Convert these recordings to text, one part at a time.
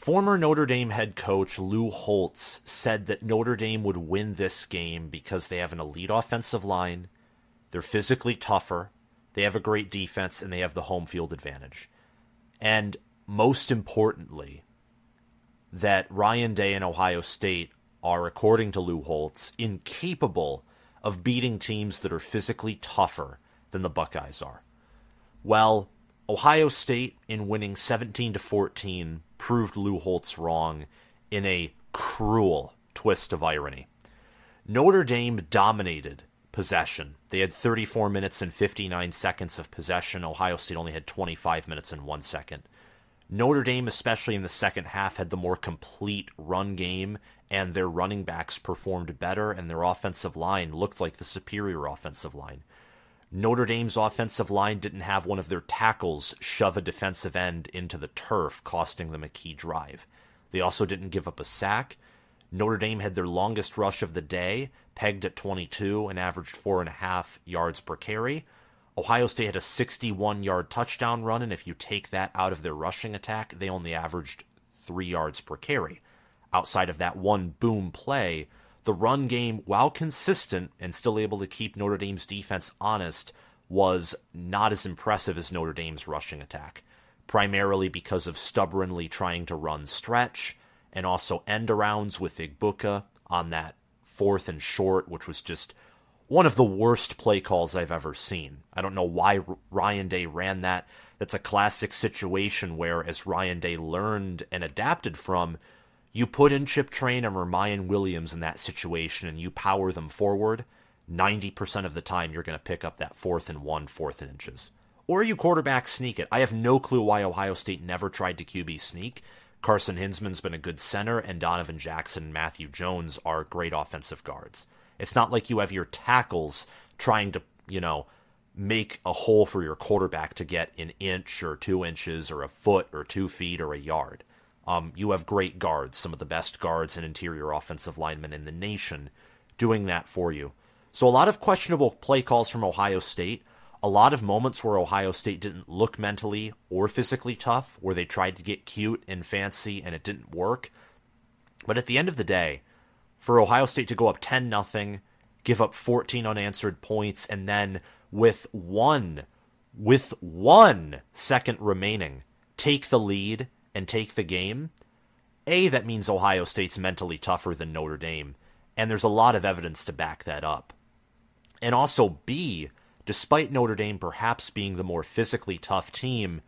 Former Notre Dame head coach Lou Holtz said that Notre Dame would win this game because they have an elite offensive line, they're physically tougher, they have a great defense, and they have the home field advantage. And most importantly, that Ryan Day and Ohio State are, according to Lou Holtz, incapable of beating teams that are physically tougher than the Buckeyes are. Well, Ohio State, in winning 17 to 14, proved Lou Holtz wrong in a cruel twist of irony. Notre Dame dominated possession. They had 34 minutes and 59 seconds of possession. Ohio State only had 25 minutes and 1 second. Notre Dame, especially in the second half, had the more complete run game, and their running backs performed better, and their offensive line looked like the superior offensive line. Notre Dame's offensive line didn't have one of their tackles shove a defensive end into the turf, costing them a key drive. They also didn't give up a sack. Notre Dame had their longest rush of the day, pegged at 22 and averaged four and a half yards per carry. Ohio State had a 61 yard touchdown run, and if you take that out of their rushing attack, they only averaged three yards per carry. Outside of that one boom play, the run game, while consistent and still able to keep Notre Dame's defense honest, was not as impressive as Notre Dame's rushing attack, primarily because of stubbornly trying to run stretch and also end arounds with Egbuka on that fourth and short, which was just one of the worst play calls I've ever seen. I don't know why Ryan Day ran that. That's a classic situation where, as Ryan Day learned and adapted from, you put in Chip Trayanum or Miyan Williams in that situation and you power them forward, 90% of the time you're going to pick up that fourth and one, fourth and inches. Or you quarterback sneak it. I have no clue why Ohio State never tried to QB sneak. Carson Hinzman's been a good center, and Donovan Jackson and Matthew Jones are great offensive guards. It's not like you have your tackles trying to, you know, make a hole for your quarterback to get an inch or two inches or a foot or two feet or a yard. Um, you have great guards, some of the best guards and interior offensive linemen in the nation doing that for you. So a lot of questionable play calls from Ohio State. A lot of moments where Ohio State didn't look mentally or physically tough, where they tried to get cute and fancy and it didn't work. But at the end of the day, for Ohio State to go up 10 nothing, give up 14 unanswered points and then with one with 1 second remaining, take the lead and take the game, A, that means Ohio State's mentally tougher than Notre Dame, and there's a lot of evidence to back that up. And also, B, despite Notre Dame perhaps being the more physically tough team,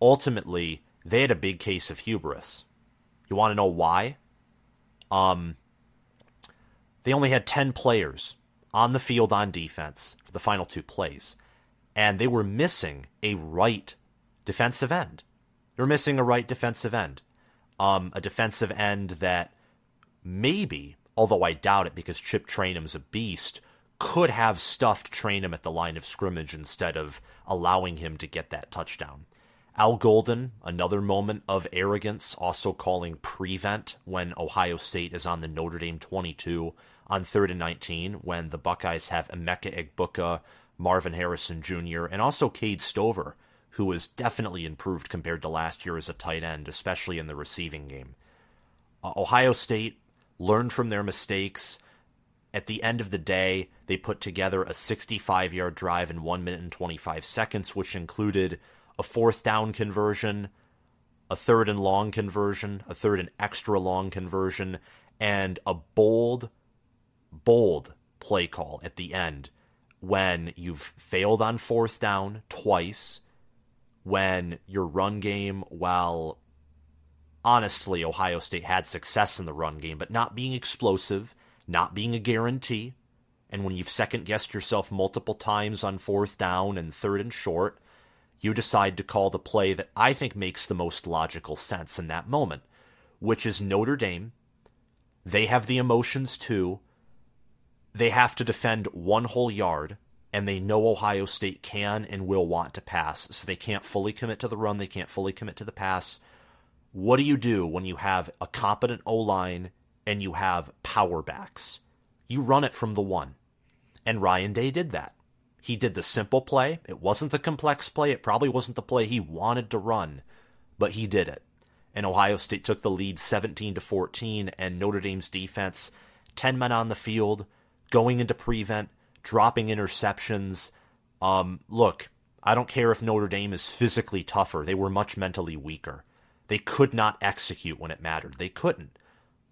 ultimately, they had a big case of hubris. You want to know why? Um, they only had 10 players on the field on defense for the final two plays, and they were missing a right defensive end. They're missing a right defensive end. Um, a defensive end that maybe, although I doubt it because Chip Trayanum's a beast, could have stuffed Trayanum at the line of scrimmage instead of allowing him to get that touchdown. Al Golden, another moment of arrogance, also calling prevent when Ohio State is on the Notre Dame 22 on third and 19 when the Buckeyes have Emeka Egbuka, Marvin Harrison Jr., and also Cade Stover who has definitely improved compared to last year as a tight end, especially in the receiving game. Uh, Ohio State learned from their mistakes. At the end of the day, they put together a 65 yard drive in 1 minute and 25 seconds, which included a fourth down conversion, a third and long conversion, a third and extra long conversion, and a bold, bold play call at the end when you've failed on fourth down twice when your run game, while honestly Ohio State had success in the run game, but not being explosive, not being a guarantee, and when you've second guessed yourself multiple times on fourth down and third and short, you decide to call the play that I think makes the most logical sense in that moment, which is Notre Dame. They have the emotions too. They have to defend one whole yard and they know Ohio State can and will want to pass. So they can't fully commit to the run, they can't fully commit to the pass. What do you do when you have a competent O line and you have power backs? You run it from the one. And Ryan Day did that. He did the simple play. It wasn't the complex play. It probably wasn't the play he wanted to run, but he did it. and Ohio State took the lead 17 to 14 and Notre Dame's defense 10 men on the field going into prevent dropping interceptions. Um, look I don't care if Notre Dame is physically tougher. They were much mentally weaker. They could not execute when it mattered. They couldn't.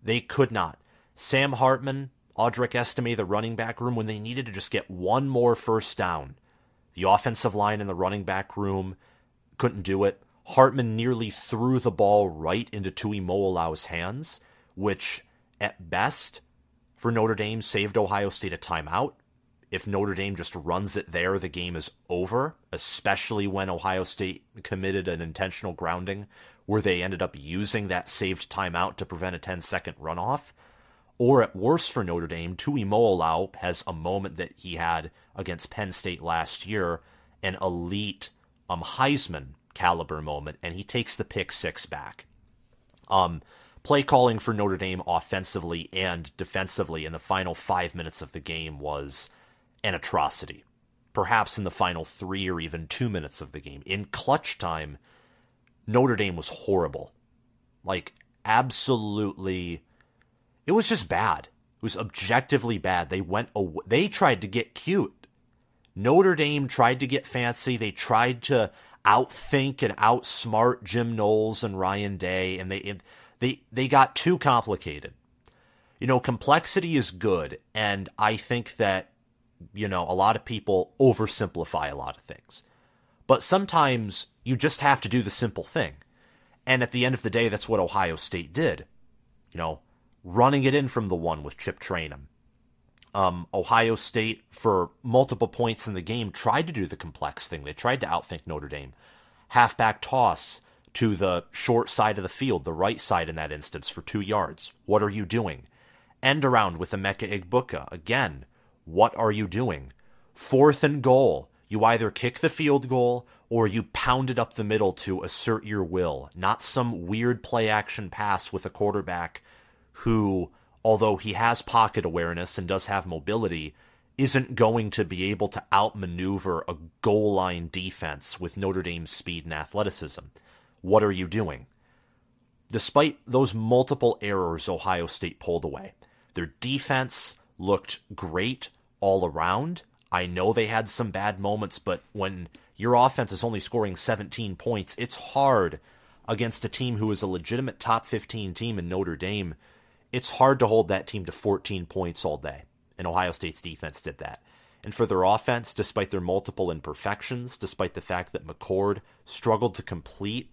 They could not. Sam Hartman Audric Estime the running back room when they needed to just get one more first down the offensive line in the running back room couldn't do it. Hartman nearly threw the ball right into Tuimoloau's hands, which, at best, for Notre Dame, saved Ohio State a timeout. If Notre Dame just runs it there, the game is over, especially when Ohio State committed an intentional grounding where they ended up using that saved timeout to prevent a 10 second runoff. Or at worst for Notre Dame, Tuimoloau has a moment that he had against Penn State last year, an elite um, Heisman caliber moment, and he takes the pick six back. Um, play calling for Notre Dame offensively and defensively in the final five minutes of the game was an atrocity. Perhaps in the final three or even two minutes of the game. In clutch time, Notre Dame was horrible. Like, absolutely. It was just bad. It was objectively bad. They went away. They tried to get cute. Notre Dame tried to get fancy. They tried to outthink and outsmart Jim Knowles and Ryan Day, and they they they got too complicated. You know, complexity is good, and I think that you know a lot of people oversimplify a lot of things, but sometimes you just have to do the simple thing, and at the end of the day, that's what Ohio State did. You know, running it in from the one with Chip Trayanum. Um, Ohio State, for multiple points in the game, tried to do the complex thing. They tried to outthink Notre Dame. Halfback toss to the short side of the field, the right side in that instance, for two yards. What are you doing? End around with Emeka Egbuka. Again, what are you doing? Fourth and goal. You either kick the field goal or you pound it up the middle to assert your will, not some weird play action pass with a quarterback who although he has pocket awareness and does have mobility, isn't going to be able to outmaneuver a goal line defense with Notre Dame's speed and athleticism. What are you doing? Despite those multiple errors Ohio State pulled away, their defense looked great all around. I know they had some bad moments, but when your offense is only scoring 17 points, it's hard against a team who is a legitimate top 15 team in Notre Dame it's hard to hold that team to 14 points all day. And Ohio State's defense did that. And for their offense, despite their multiple imperfections, despite the fact that McCord struggled to complete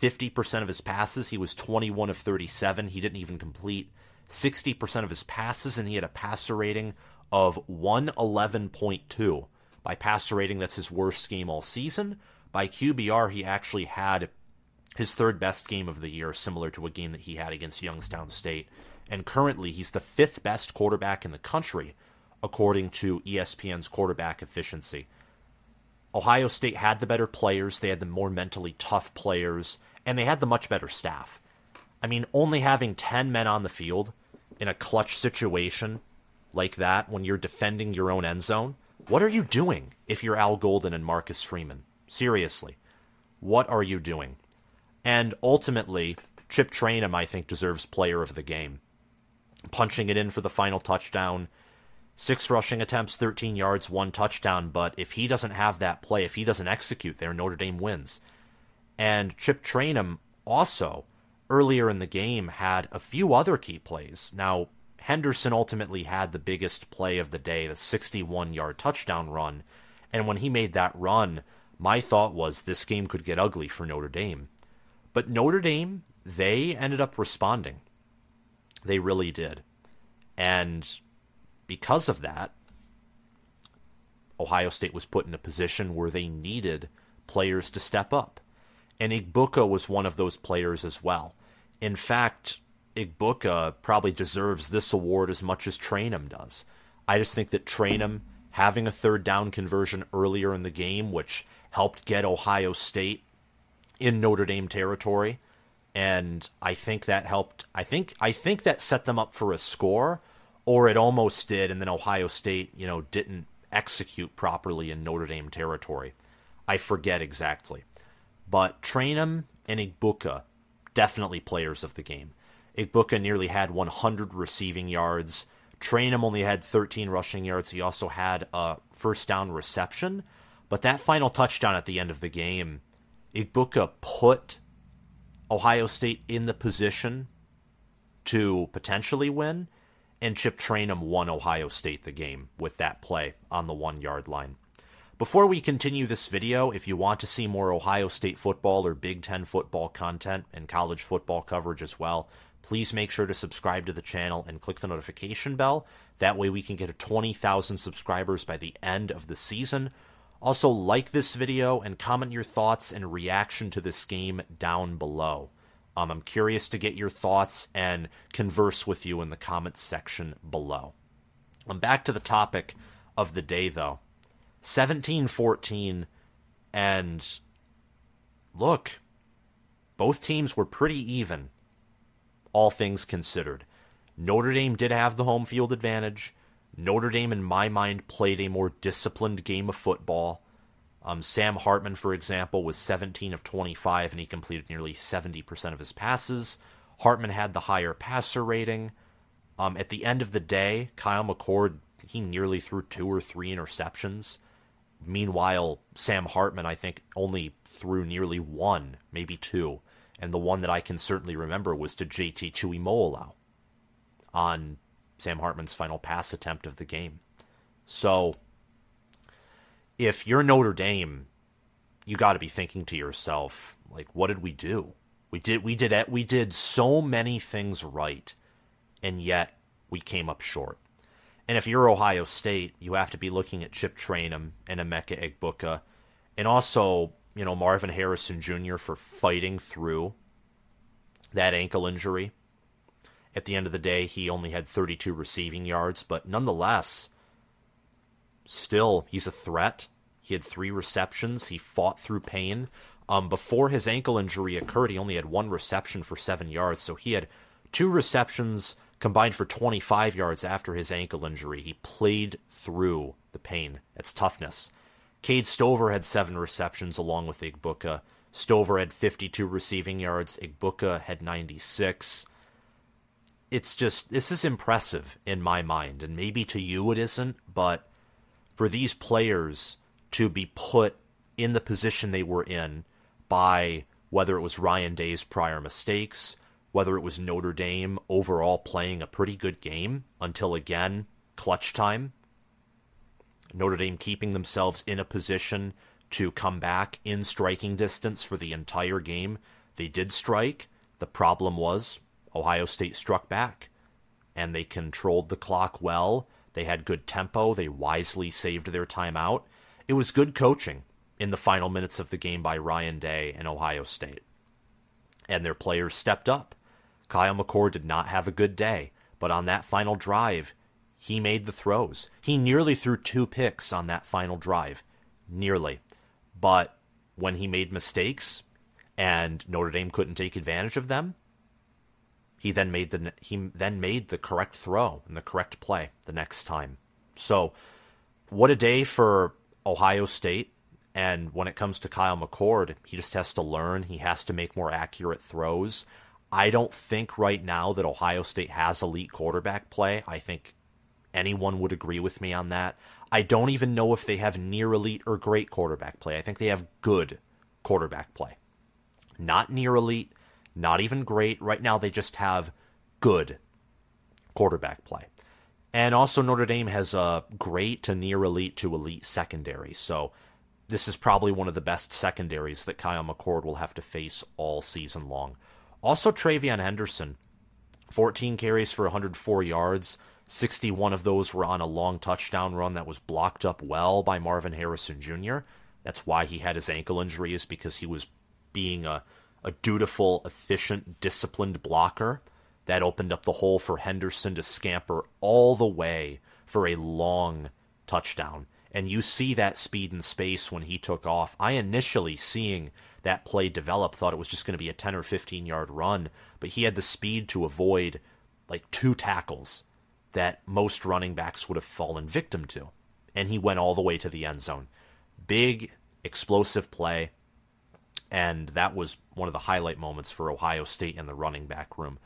50% of his passes, he was 21 of 37. He didn't even complete 60% of his passes, and he had a passer rating of 111.2. By passer rating, that's his worst game all season. By QBR, he actually had his third best game of the year, similar to a game that he had against Youngstown State. And currently, he's the fifth best quarterback in the country, according to ESPN's quarterback efficiency. Ohio State had the better players, they had the more mentally tough players, and they had the much better staff. I mean, only having 10 men on the field in a clutch situation like that when you're defending your own end zone, what are you doing if you're Al Golden and Marcus Freeman? Seriously, what are you doing? And ultimately, Chip Trayanum, I think, deserves player of the game. Punching it in for the final touchdown. Six rushing attempts, 13 yards, one touchdown. But if he doesn't have that play, if he doesn't execute there, Notre Dame wins. And Chip Trayanum also, earlier in the game, had a few other key plays. Now, Henderson ultimately had the biggest play of the day, the 61 yard touchdown run. And when he made that run, my thought was this game could get ugly for Notre Dame. But Notre Dame, they ended up responding. They really did. And because of that, Ohio State was put in a position where they needed players to step up. And Egbuka was one of those players as well. In fact, Egbuka uh, probably deserves this award as much as Trayanum does. I just think that Trayanum having a third down conversion earlier in the game, which helped get Ohio State in Notre Dame territory, and I think that helped. I think I think that set them up for a score, or it almost did, and then Ohio State, you know, didn't execute properly in Notre Dame territory. I forget exactly, but Trayanum and Egbuka definitely players of the game. Egbuka nearly had 100 receiving yards. Trayanum only had 13 rushing yards. He also had a first down reception. But that final touchdown at the end of the game, Egbuka put Ohio State in the position to potentially win, and Chip Trayanum won Ohio State the game with that play on the one yard line. Before we continue this video, if you want to see more Ohio State football or Big Ten football content and college football coverage as well, please make sure to subscribe to the channel and click the notification bell. That way we can get to 20,000 subscribers by the end of the season. Also, like this video and comment your thoughts and reaction to this game down below. Um, I'm curious to get your thoughts and converse with you in the comments section below. I'm back to the topic of the day, though. 17 14, and look, both teams were pretty even, all things considered. Notre Dame did have the home field advantage. Notre Dame, in my mind, played a more disciplined game of football. Um, Sam Hartman, for example, was 17 of 25 and he completed nearly 70% of his passes. Hartman had the higher passer rating. Um, at the end of the day, Kyle McCord, he nearly threw two or three interceptions. Meanwhile, Sam Hartman, I think, only threw nearly one, maybe two. And the one that I can certainly remember was to JT Tuimoloau on Sam Hartman's final pass attempt of the game. So if you're Notre Dame, you got to be thinking to yourself, like, what did we do? We did we did we did so many things right, and yet we came up short. And if you're Ohio State, you have to be looking at Chip Trayanum and Emeka Egbuka, and also you know Marvin Harrison Jr. for fighting through that ankle injury. At the end of the day, he only had 32 receiving yards, but nonetheless, still, he's a threat. He had three receptions. He fought through pain. Um, before his ankle injury occurred, he only had one reception for seven yards. So he had two receptions combined for 25 yards after his ankle injury. He played through the pain. It's toughness. Cade Stover had seven receptions along with Egbuka. Stover had 52 receiving yards. Egbuka had 96. It's just, this is impressive in my mind. And maybe to you it isn't, but for these players to be put in the position they were in by whether it was Ryan Day's prior mistakes, whether it was Notre Dame overall playing a pretty good game until again, clutch time. Notre Dame keeping themselves in a position to come back in striking distance for the entire game. They did strike. The problem was Ohio State struck back and they controlled the clock well they had good tempo. They wisely saved their timeout. It was good coaching in the final minutes of the game by Ryan Day and Ohio State. And their players stepped up. Kyle McCord did not have a good day, but on that final drive, he made the throws. He nearly threw two picks on that final drive. Nearly. But when he made mistakes and Notre Dame couldn't take advantage of them, he then made the he then made the correct throw and the correct play the next time. So, what a day for Ohio State. And when it comes to Kyle McCord, he just has to learn. He has to make more accurate throws. I don't think right now that Ohio State has elite quarterback play. I think anyone would agree with me on that. I don't even know if they have near elite or great quarterback play. I think they have good quarterback play. Not near elite, not even great. Right now, they just have good quarterback play. And also, Notre Dame has a great to near elite to elite secondary. So, this is probably one of the best secondaries that Kyle McCord will have to face all season long. Also, TreVeyon Henderson, 14 carries for 104 yards. 61 of those were on a long touchdown run that was blocked up well by Marvin Harrison Jr. That's why he had his ankle injury, is because he was being a a dutiful, efficient, disciplined blocker. That opened up the hole for Henderson to scamper all the way for a long touchdown. And you see that speed and space when he took off. I initially, seeing that play develop, thought it was just going to be a 10 or 15 yard run, but he had the speed to avoid like two tackles that most running backs would have fallen victim to. And he went all the way to the end zone. Big, explosive play and that was one of the highlight moments for Ohio State in the running back room.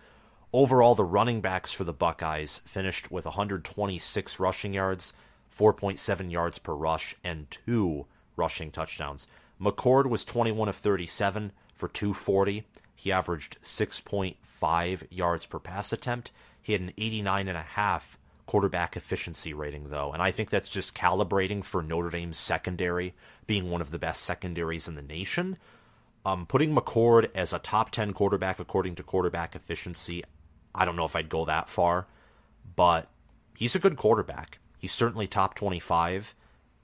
Overall, the running backs for the Buckeyes finished with 126 rushing yards, 4.7 yards per rush, and two rushing touchdowns. McCord was 21 of 37 for 240. He averaged 6.5 yards per pass attempt. He had an 89.5 quarterback efficiency rating, though, and I think that's just calibrating for Notre Dame's secondary being one of the best secondaries in the nation. Um, putting McCord as a top 10 quarterback according to quarterback efficiency, I don't know if I'd go that far, but he's a good quarterback. He's certainly top 25.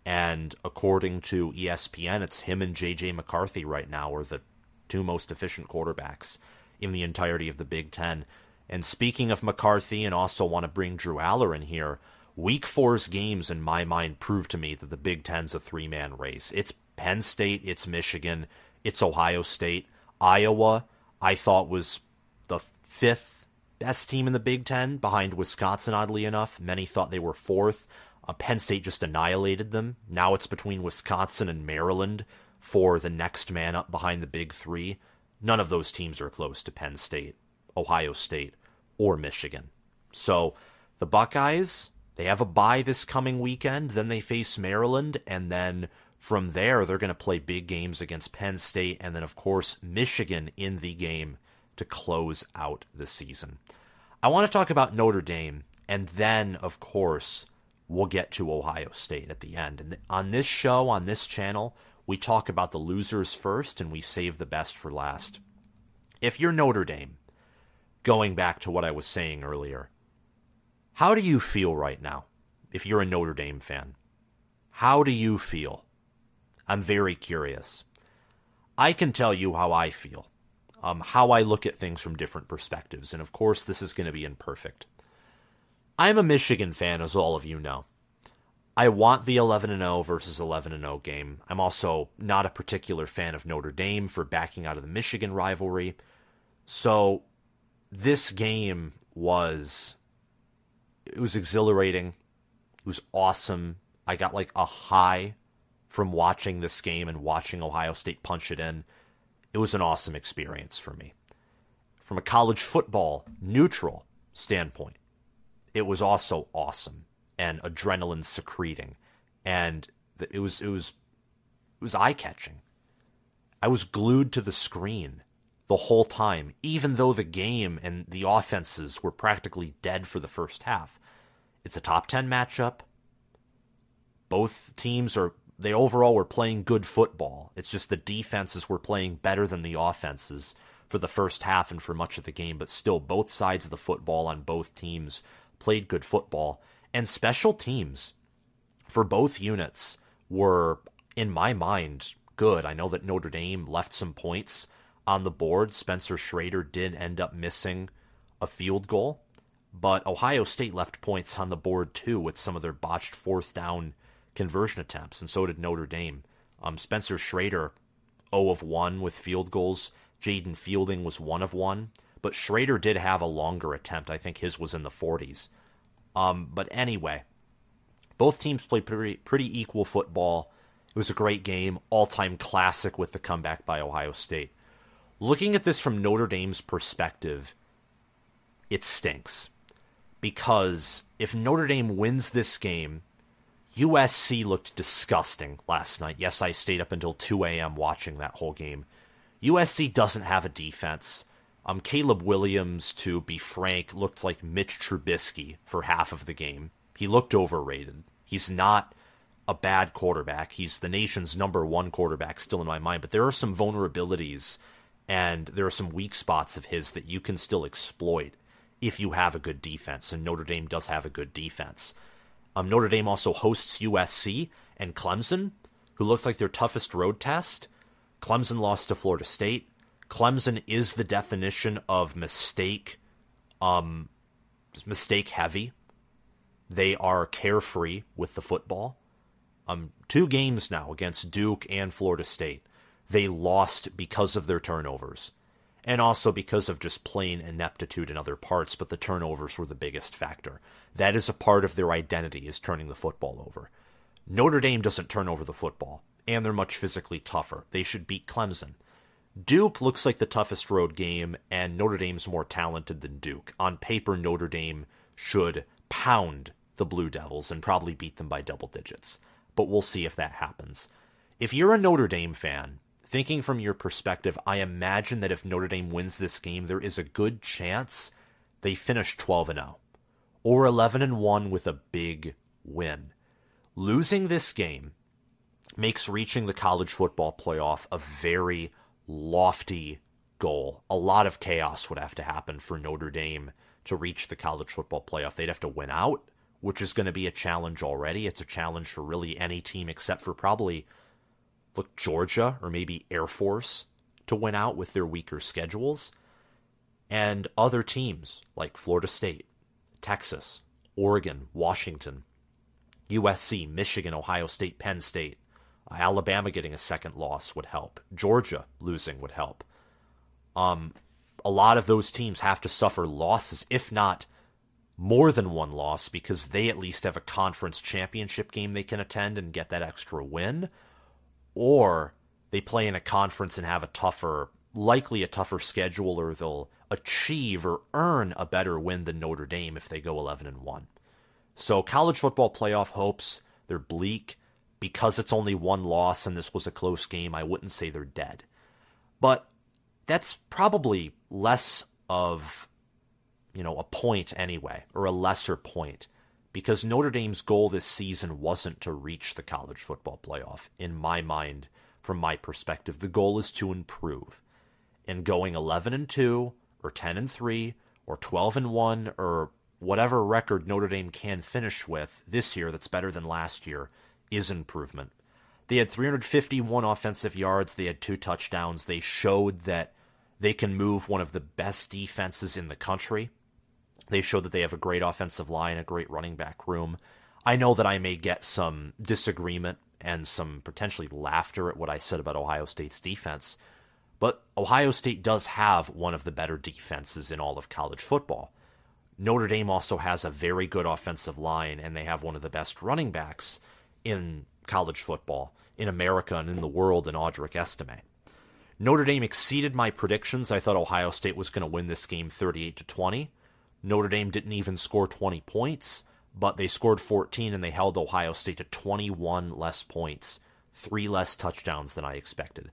And according to ESPN, it's him and JJ McCarthy right now are the two most efficient quarterbacks in the entirety of the Big Ten. And speaking of McCarthy, and also want to bring Drew Allar in here, Week Four's games, in my mind, prove to me that the Big Ten's a three man race. It's Penn State, it's Michigan, it's Ohio State. Iowa, I thought was the fifth best team in the Big Ten behind Wisconsin, oddly enough. Many thought they were fourth. Uh, Penn State just annihilated them. Now it's between Wisconsin and Maryland for the next man up behind the big three. None of those teams are close to Penn State, Ohio State, or Michigan. So the Buckeyes, they have a bye this coming weekend. Then they face Maryland, and then from there, they're going to play big games against Penn State, and then, of course, Michigan in the game to close out the season. I want to talk about Notre Dame, and then, of course, we'll get to Ohio State at the end. And on this show, on this channel, we talk about the losers first and we save the best for last. If you're Notre Dame, going back to what I was saying earlier, how do you feel right now if you're a Notre Dame fan? How do you feel? I'm very curious. I can tell you how I feel, um, how I look at things from different perspectives, and of course, this is going to be imperfect. I'm a Michigan fan, as all of you know. I want the 11 0 versus 11 0 game. I'm also not a particular fan of Notre Dame for backing out of the Michigan rivalry. So this game was it was exhilarating. It was awesome. I got like a high from watching this game and watching Ohio State punch it in. It was an awesome experience for me. From a college football neutral standpoint, it was also awesome and adrenaline secreting, and it was it was it was eye catching. I was glued to the screen the whole time, even though the game and the offenses were practically dead for the first half. It's a top 10 matchup. Both teams are, they overall were playing good football. It's just the defenses were playing better than the offenses for the first half and for much of the game, but still, both sides of the football on both teams played good football. And special teams for both units were, in my mind, good. I know that Notre Dame left some points on the board. Spencer Schrader did end up missing a field goal, but Ohio State left points on the board too with some of their botched fourth down conversion attempts, and so did Notre Dame. Um, Spencer Schrader, 0 of 1 with field goals. Jayden Fielding was 1 of 1, but Schrader did have a longer attempt. I think his was in the 40s. Um, but anyway, both teams played pretty, pretty equal football. It was a great game, all time classic with the comeback by Ohio State. Looking at this from Notre Dame's perspective, it stinks. Because if Notre Dame wins this game, USC looked disgusting last night. Yes, I stayed up until 2 a.m. watching that whole game. USC doesn't have a defense. Um, Caleb Williams, to be frank, looked like Mitch Trubisky for half of the game. He looked overrated. He's not a bad quarterback. He's the nation's number one quarterback still in my mind, but there are some vulnerabilities and there are some weak spots of his that you can still exploit if you have a good defense, and Notre Dame does have a good defense. Um, Notre Dame also hosts USC and Clemson, who looks like their toughest road test. Clemson lost to Florida State. Clemson is the definition of mistake, um, mistake heavy. They are carefree with the football. Um, two games now against Duke and Florida State, they lost because of their turnovers, and also because of just plain ineptitude in other parts. But the turnovers were the biggest factor. That is a part of their identity is turning the football over. Notre Dame doesn't turn over the football, and they're much physically tougher. They should beat Clemson. Duke looks like the toughest road game, and Notre Dame's more talented than Duke. On paper, Notre Dame should pound the Blue Devils and probably beat them by double digits. But we'll see if that happens. If you're a Notre Dame fan, thinking from your perspective, I imagine that if Notre Dame wins this game, there is a good chance they finish 12 and 0 or 11 and 1 with a big win. Losing this game makes reaching the college football playoff a very lofty goal. A lot of chaos would have to happen for Notre Dame to reach the college football playoff. They'd have to win out, which is going to be a challenge already. It's a challenge for really any team except for probably look Georgia or maybe Air Force to win out with their weaker schedules. And other teams like Florida State, Texas, Oregon, Washington, USC, Michigan, Ohio State, Penn State, Alabama getting a second loss would help. Georgia losing would help. Um, a lot of those teams have to suffer losses, if not more than one loss, because they at least have a conference championship game they can attend and get that extra win, or they play in a conference and have a tougher, likely a tougher schedule, or they'll achieve or earn a better win than Notre Dame if they go 11 and 1. So college football playoff hopes, they're bleak because it's only one loss and this was a close game. I wouldn't say they're dead. But that's probably less of you know a point anyway or a lesser point because Notre Dame's goal this season wasn't to reach the college football playoff in my mind from my perspective the goal is to improve and going 11 and 2 or 10 and 3 or 12 and 1 or whatever record Notre Dame can finish with this year that's better than last year is improvement. They had 351 offensive yards, they had two touchdowns. They showed that they can move one of the best defenses in the country. They show that they have a great offensive line, a great running back room. I know that I may get some disagreement and some potentially laughter at what I said about Ohio State's defense, but Ohio State does have one of the better defenses in all of college football. Notre Dame also has a very good offensive line, and they have one of the best running backs in college football, in America, and in the world in Audric Estime. Notre Dame exceeded my predictions. I thought Ohio State was going to win this game 38 to 20. Notre Dame didn't even score 20 points, but they scored 14 and they held Ohio State to 21 less points, three less touchdowns than I expected.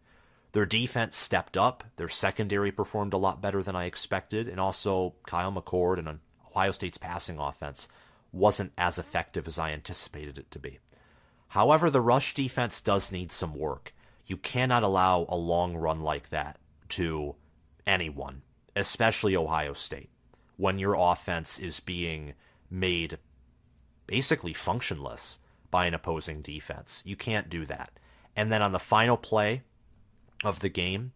Their defense stepped up. Their secondary performed a lot better than I expected, and also Kyle McCord and Ohio State's passing offense wasn't as effective as I anticipated it to be. However, the rush defense does need some work. You cannot allow a long run like that to anyone, especially Ohio State, when your offense is being made basically functionless by an opposing defense. You can't do that. And then on the final play of the game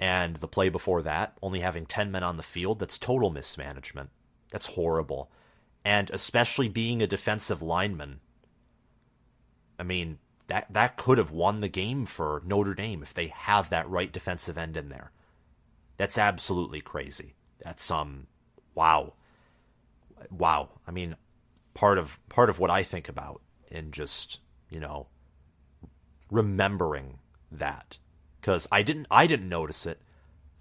and the play before that, only having 10 men on the field, that's total mismanagement. That's horrible. And especially being a defensive lineman. I mean, that that could have won the game for Notre Dame if they have that right defensive end in there. That's absolutely crazy. That's um wow. Wow. I mean, part of part of what I think about in just, you know, remembering that cuz I didn't I didn't notice it.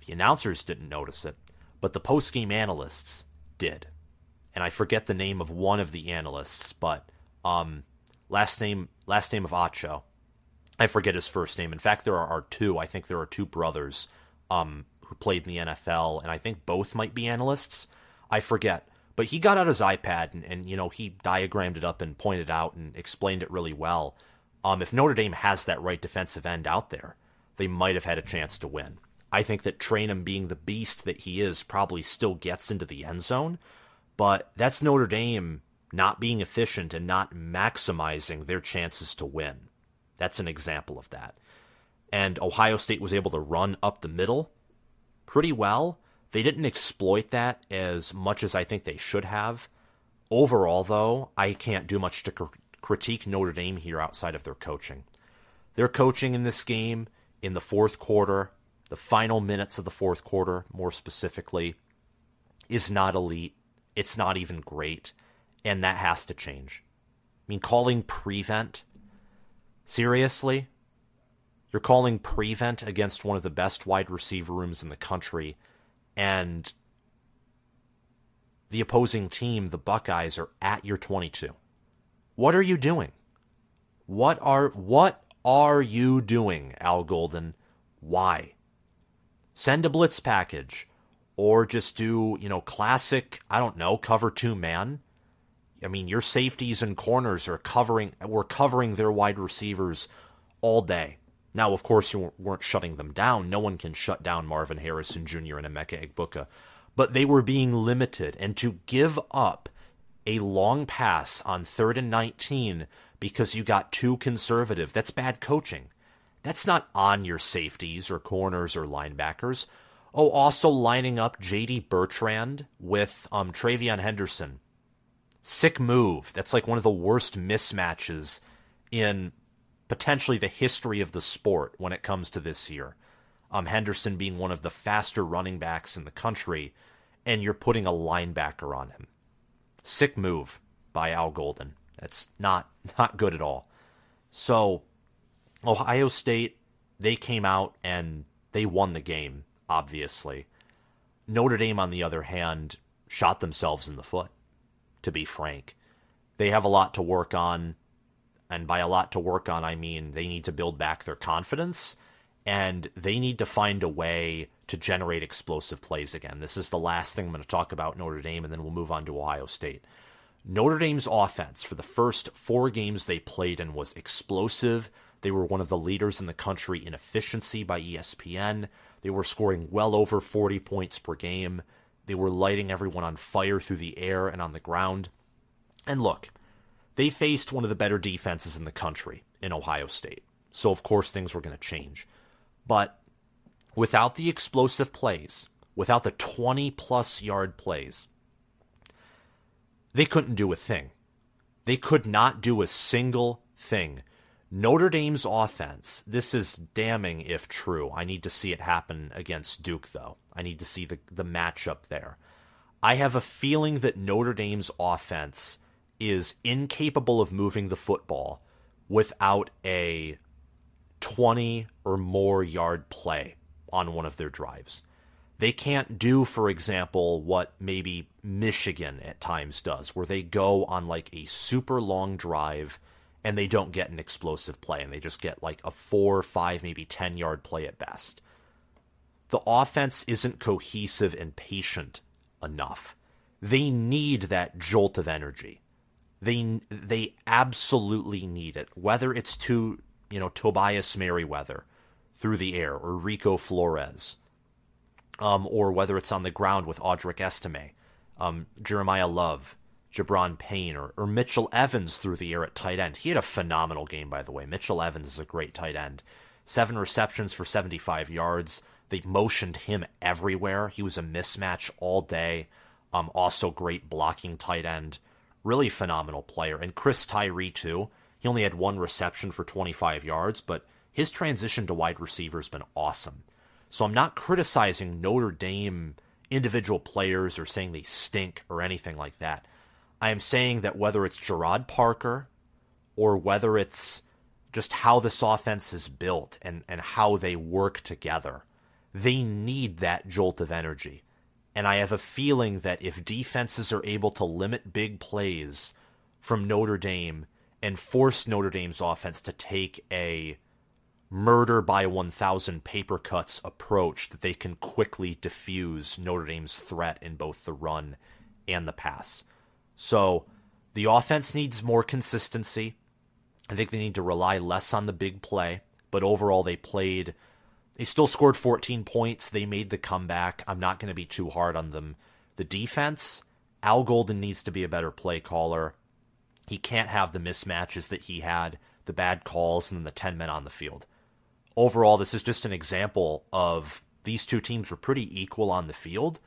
The announcers didn't notice it, but the post-game analysts did. And I forget the name of one of the analysts, but um last name last name of Acho. I forget his first name. In fact, there are, two. I think there are two brothers um, who played in the NFL, and I think both might be analysts. I forget. But he got out his iPad and, and you know he diagrammed it up and pointed out and explained it really well. Um, if Notre Dame has that right defensive end out there, they might have had a chance to win. I think that Trayanum, being the beast that he is, probably still gets into the end zone, but that's Notre Dame not being efficient and not maximizing their chances to win. That's an example of that. And Ohio State was able to run up the middle pretty well. They didn't exploit that as much as I think they should have. Overall, though, I can't do much to cr- critique Notre Dame here outside of their coaching. Their coaching in this game, in the fourth quarter, the final minutes of the fourth quarter, more specifically, is not elite. It's not even great and that has to change. I mean, calling prevent seriously. You're calling prevent against one of the best wide receiver rooms in the country, and the opposing team, the Buckeyes, are at your 22. What are you doing? What are what are you doing, Al Golden? Why? Send a blitz package or just do, you know, classic, I don't know, cover two man. I mean, your safeties and corners are covering were covering their wide receivers all day. Now, of course, you weren't shutting them down. No one can shut down Marvin Harrison Jr. and Emeka Egbuka. But they were being limited. And to give up a long pass on third and 19 because you got too conservative, that's bad coaching. That's not on your safeties or corners or linebackers. Oh, also lining up J.D. Bertrand with um, TreVeyon Henderson. Sick move. That's like one of the worst mismatches in potentially the history of the sport when it comes to this year. Um, Henderson being one of the faster running backs in the country, and you're putting a linebacker on him. Sick move by Al Golden. That's not not good at all. So, Ohio State, they came out and they won the game, obviously. Notre Dame, on the other hand, shot themselves in the foot, to be frank. They have a lot to work on and by a lot to work on, I mean they need to build back their confidence and they need to find a way to generate explosive plays again. This is the last thing I'm going to talk about Notre Dame, and then we'll move on to Ohio State. Notre Dame's offense for the first four games they played in was explosive. They were one of the leaders in the country in efficiency by ESPN. They were scoring well over 40 points per game. They were lighting everyone on fire through the air and on the ground. And look, they faced one of the better defenses in the country in Ohio State. So, of course, things were going to change. But without the explosive plays, without the 20 plus yard plays, they couldn't do a thing. They could not do a single thing. Notre Dame's offense, this is damning if true. I need to see it happen against Duke, though. I need to see the, the matchup there. I have a feeling that Notre Dame's offense is incapable of moving the football without a 20 or more yard play on one of their drives. They can't do, for example, what maybe Michigan at times does, where they go on like a super long drive and they don't get an explosive play and they just get like a four, five, maybe 10 yard play at best. The offense isn't cohesive and patient enough. They need that jolt of energy. They they absolutely need it. Whether it's to you know Tobias Merriweather through the air or Rico Flores, um, or whether it's on the ground with Audric Estime, um, Jeremiyah Love, Gi'Bran Payne, or, or Mitchell Evans through the air at tight end. He had a phenomenal game, by the way. Mitchell Evans is a great tight end. Seven receptions for 75 yards. They motioned him everywhere. He was a mismatch all day. Um, also great blocking tight end really phenomenal player. And Chris Tyree, too. He only had one reception for 25 yards, but his transition to wide receiver has been awesome. So I'm not criticizing Notre Dame individual players or saying they stink or anything like that. I am saying that whether it's Gerard Parker or whether it's just how this offense is built and, and how they work together, they need that jolt of energy. And I have a feeling that if defenses are able to limit big plays from Notre Dame and force Notre Dame's offense to take a murder by 1,000 paper cuts approach, that they can quickly diffuse Notre Dame's threat in both the run and the pass. So the offense needs more consistency. I think they need to rely less on the big play, but overall they played they still scored 14 points. They made the comeback. I'm not going to be too hard on them. The defense, Al Golden needs to be a better play caller. He can't have the mismatches that he had, the bad calls, and then the 10 men on the field. Overall, this is just an example of these two teams were pretty equal on the field,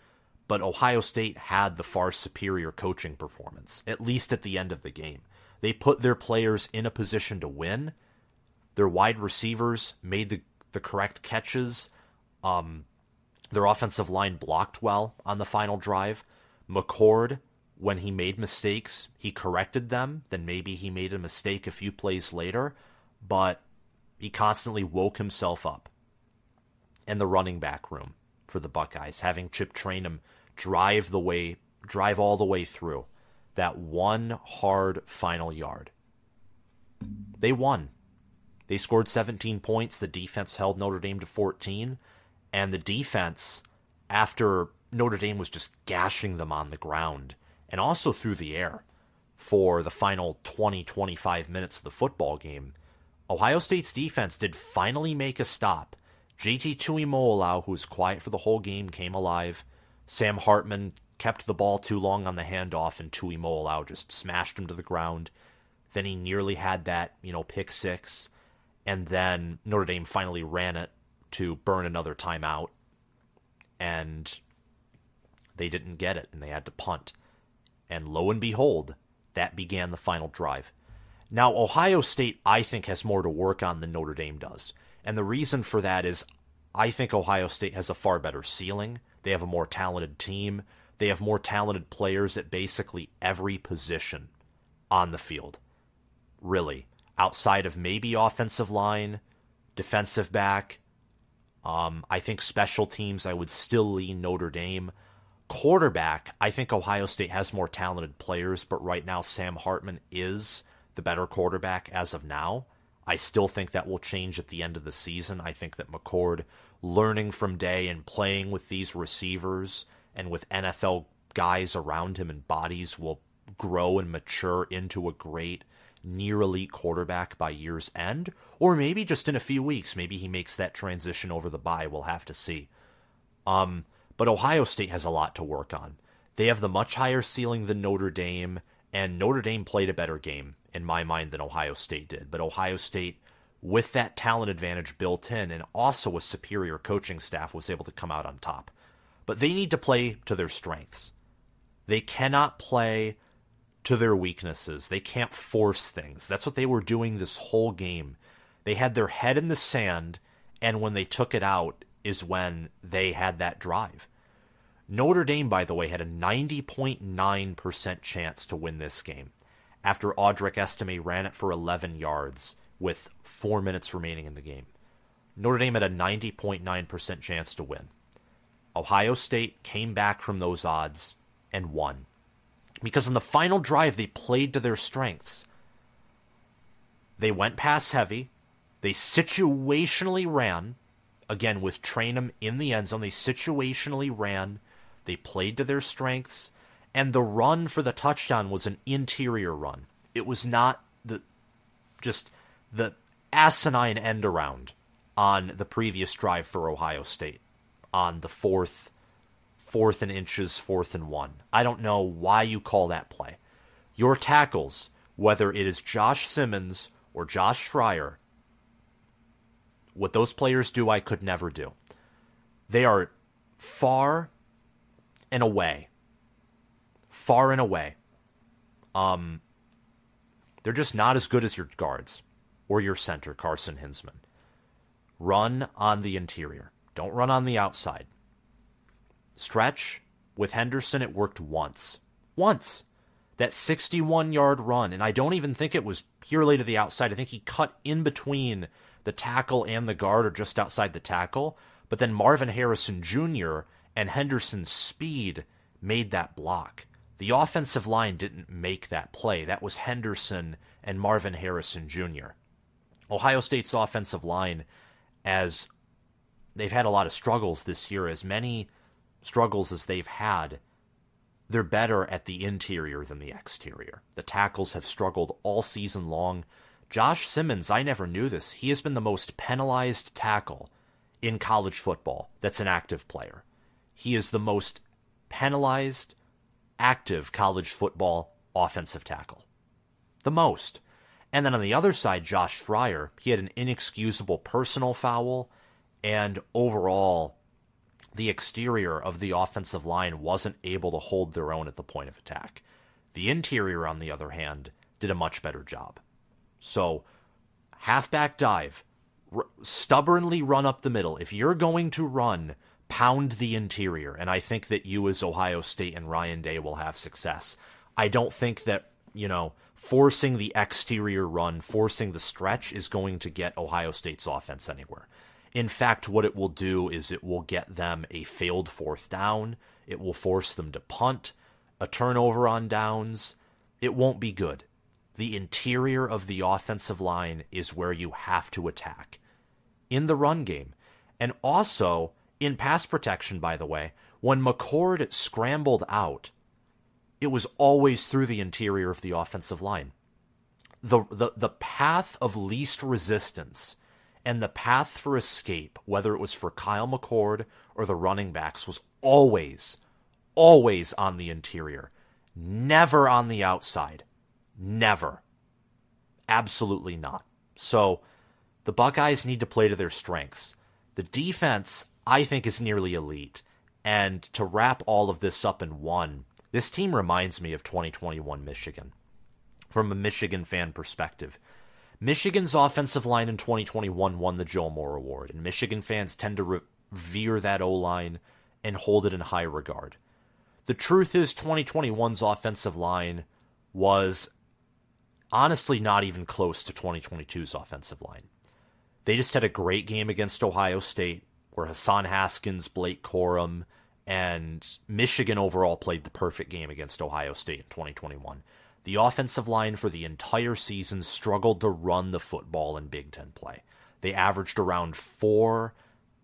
but Ohio State had the far superior coaching performance, at least at the end of the game. They put their players in a position to win. Their wide receivers made the the correct catches. Um, their offensive line blocked well on the final drive. McCord, when he made mistakes, he corrected them. Then maybe he made a mistake a few plays later. But He constantly woke himself up. And the running back room for the Buckeyes, having Chip Trayanum drive the way, drive all the way through that one hard final yard. They won. They scored 17 points. The defense held Notre Dame to 14. And the defense, after Notre Dame was just gashing them on the ground and also through the air for the final 20 25 minutes of the football game, Ohio State's defense did finally make a stop. JT Tuimoloau, who was quiet for the whole game, came alive. Sam Hartman kept the ball too long on the handoff, and Tuimoloau just smashed him to the ground. Then he nearly had that, you know, pick six. And then Notre Dame finally ran it to burn another timeout. And they didn't get it, and they had to punt. And lo and behold, that began the final drive. Now, Ohio State, I think, has more to work on than Notre Dame does. And the reason for that is I think Ohio State has a far better ceiling. They have a more talented team. They have more talented players at basically every position on the field. Really. Outside of maybe offensive line, defensive back. Um, I think special teams, I would still lean Notre Dame. Quarterback, I think Ohio State has more talented players, but right now Sam Hartman is the better quarterback as of now. I still think that will change at the end of the season. I think that McCord learning from Day and playing with these receivers and with NFL guys around him and bodies will grow and mature into a great near elite quarterback by year's end, or maybe just in a few weeks. Maybe he makes that transition over the bye. We'll have to see. Um, but Ohio State has a lot to work on. They have the much higher ceiling than Notre Dame, and Notre Dame played a better game in my mind than Ohio State did. But Ohio State, with that talent advantage built in and also a superior coaching staff, was able to come out on top. But they need to play to their strengths. They cannot play to their weaknesses. They can't force things. That's what they were doing this whole game. They had their head in the sand, and when they took it out is when they had that drive. Notre Dame, by the way, had a 90.9% chance to win this game after Audric Estime ran it for 11 yards with four minutes remaining in the game. Notre Dame had a 90.9% chance to win. Ohio State came back from those odds and won. Because in the final drive, they played to their strengths. They went pass heavy. They situationally ran. Again, with Trayanum in the end zone, they situationally ran. They played to their strengths and the run for the touchdown was an interior run. It was not the just the asinine end around on the previous drive for Ohio State on the fourth fourth and inches, fourth and one. I don't know why you call that play. Your tackles, whether it is Josh Simmons or Josh Fryar, what those players do, I could never do. They are far and away far and away. Um, they're just not as good as your guards or your center, Carson Hinzman. Run on the interior. Don't run on the outside. Stretch with Henderson, it worked once. Once. That 61 yard run, and I don't even think it was purely to the outside. I think he cut in between the tackle and the guard or just outside the tackle. But then Marvin Harrison Jr. and Henderson's speed made that block. The offensive line didn't make that play. That was Henderson and Marvin Harrison Jr. Ohio State's offensive line, as they've had a lot of struggles this year, as many struggles as they've had, they're better at the interior than the exterior. The tackles have struggled all season long. Josh Simmons, I never knew this. He has been the most penalized tackle in college football that's an active player. He is the most penalized active college football offensive tackle. The most. And then on the other side, Josh Fryar, he had an inexcusable personal foul, and overall, the exterior of the offensive line wasn't able to hold their own at the point of attack. The interior, on the other hand, did a much better job. So, halfback dive, r- stubbornly run up the middle. If you're going to run pound the interior, and I think that you as Ohio State and Ryan Day will have success. I don't think that you know, forcing the exterior run, forcing the stretch is going to get Ohio State's offense anywhere. In fact, what it will do is it will get them a failed fourth down. It will force them to punt, a turnover on downs. It won't be good. The interior of the offensive line is where you have to attack in the run game. And also in pass protection, by the way, when McCord scrambled out, it was always through the interior of the offensive line. The, the, the path of least resistance and the path for escape, whether it was for Kyle McCord or the running backs, was always, always on the interior, never on the outside. Never. Absolutely not. So the Buckeyes need to play to their strengths. The defense, I think, is nearly elite. And to wrap all of this up in one, this team reminds me of 2021 Michigan from a Michigan fan perspective. Michigan's offensive line in 2021 won the Joe Moore Award, and Michigan fans tend to revere that O line and hold it in high regard. The truth is, 2021's offensive line was honestly not even close to 2022's offensive line. They just had a great game against Ohio State, where Hassan Haskins, Blake Corum, and Michigan overall played the perfect game against Ohio State in 2021. The offensive line for the entire season struggled to run the football in Big Ten play. They averaged around four,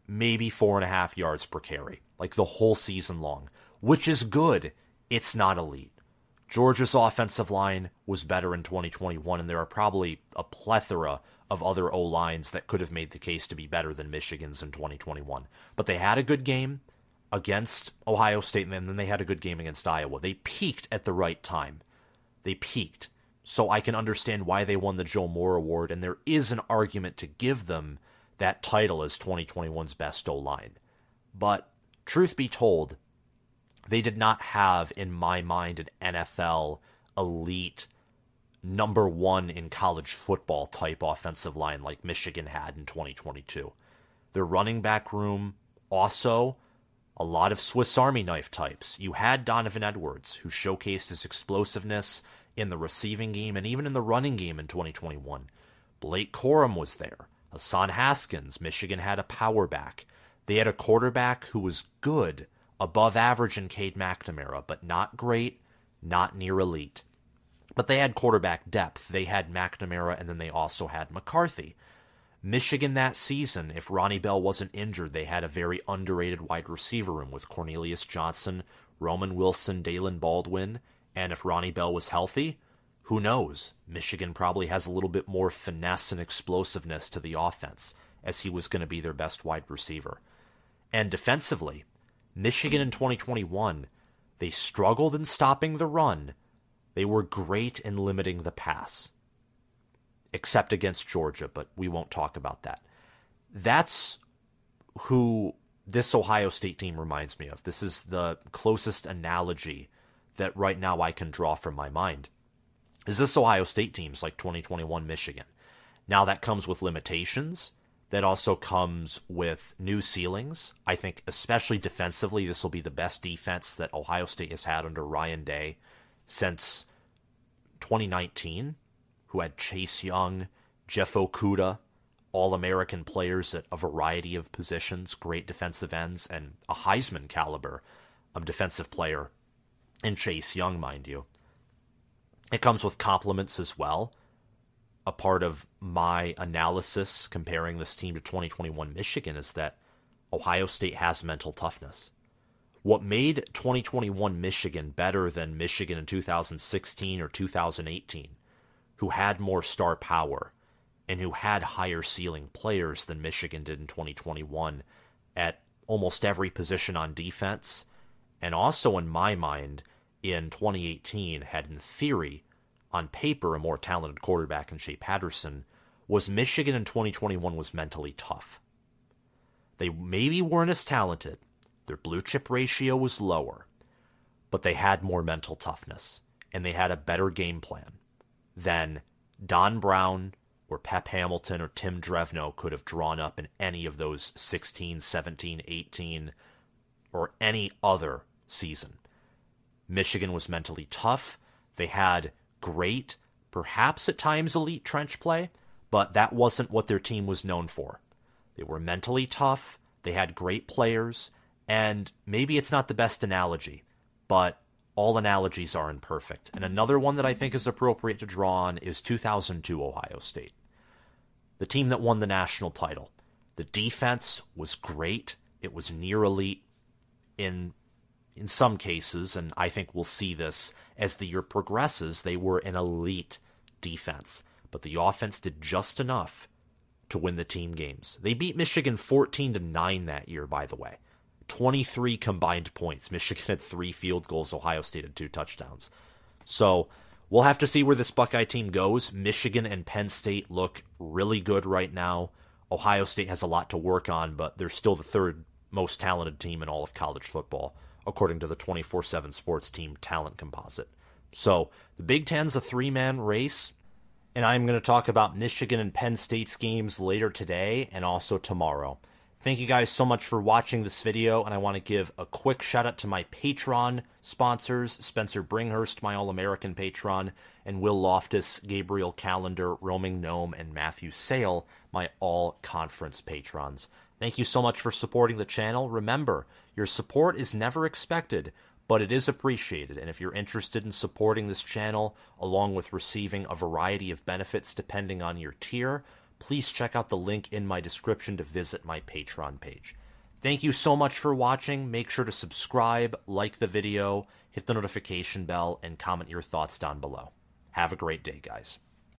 maybe four and a half yards per carry, like the whole season long, which is good. It's not elite. Georgia's offensive line was better in 2021, and there are probably a plethora of other O lines that could have made the case to be better than Michigan's in 2021. But they had a good game against Ohio State, and then they had a good game against Iowa. They peaked at the right time. They peaked. So I can understand why they won the Joe Moore Award, and there is an argument to give them that title as 2021's best O line. But truth be told, they did not have, in my mind, an NFL elite number one in college football type offensive line like Michigan had in 2022. Their running back room also a lot of Swiss Army knife types. You had Donovan Edwards, who showcased his explosiveness in the receiving game and even in the running game in 2021. Blake Corum was there. Hassan Haskins, Michigan had a power back. They had a quarterback who was good, above average in Cade McNamara, but not great, not near elite. But they had quarterback depth. They had McNamara, and then they also had McCarthy. Michigan that season, if Ronnie Bell wasn't injured, they had a very underrated wide receiver room with Cornelius Johnson, Roman Wilson, Daylen Baldwin, and if Ronnie Bell was healthy, who knows? Michigan probably has a little bit more finesse and explosiveness to the offense, as he was going to be their best wide receiver. And defensively, Michigan in 2021, they struggled in stopping the run, they were great in limiting the pass, except against Georgia, but we won't talk about that. That's who this Ohio State team reminds me of. This is the closest analogy that right now I can draw from my mind. Is this Ohio State team's like 2021 Michigan? Now that comes with limitations. That also comes with new ceilings. I think, especially defensively, this will be the best defense that Ohio State has had under Ryan Day since 2019, who had Chase Young, Jeff Okudah, all American players at a variety of positions, great defensive ends, and a Heisman caliber of defensive player in Chase Young, mind you. It comes with compliments as well. A part of my analysis comparing this team to 2021 Michigan is that Ohio State has mental toughness. What made 2021 Michigan better than Michigan in 2016 or 2018, who had more star power and who had higher ceiling players than Michigan did in 2021 at almost every position on defense, and also in my mind, in 2018 had in theory, on paper, a more talented quarterback in Shea Patterson, was Michigan in 2021 was mentally tough. They maybe weren't as talented, their blue chip ratio was lower, but they had more mental toughness and they had a better game plan than Don Brown or Pep Hamilton or Tim Drevno could have drawn up in any of those 16, 17, 18, or any other season. Michigan was mentally tough. They had great, perhaps at times elite trench play, but that wasn't what their team was known for. They were mentally tough, they had great players, and maybe it's not the best analogy, but all analogies are imperfect. And another one that I think is appropriate to draw on is 2002 Ohio State, the team that won the national title. The defense was great, it was near elite in in some cases, and I think we'll see this as the year progresses, they were an elite defense. But the offense did just enough to win the team games. They beat Michigan 14 to 9 that year, by the way. 23 combined points. Michigan had three field goals, Ohio State had two touchdowns. So we'll have to see where this Buckeye team goes. Michigan and Penn State look really good right now. Ohio State has a lot to work on, but they're still the third most talented team in all of college football, according to the 24 7 sports team talent composite. So the Big Ten's a three man race, and I'm going to talk about Michigan and Penn State's games later today and also tomorrow. Thank you guys so much for watching this video, and I want to give a quick shout out to my Patreon sponsors Spencer Bringhurst, my All American patron, and Will Loftus, Gabriel Calendar, Roaming Gnome, and Matthew Sale, my All Conference patrons. Thank you so much for supporting the channel. Remember, your support is never expected, but it is appreciated. And if you're interested in supporting this channel, along with receiving a variety of benefits depending on your tier, please check out the link in my description to visit my Patreon page. Thank you so much for watching. Make sure to subscribe, like the video, hit the notification bell, and comment your thoughts down below. Have a great day, guys.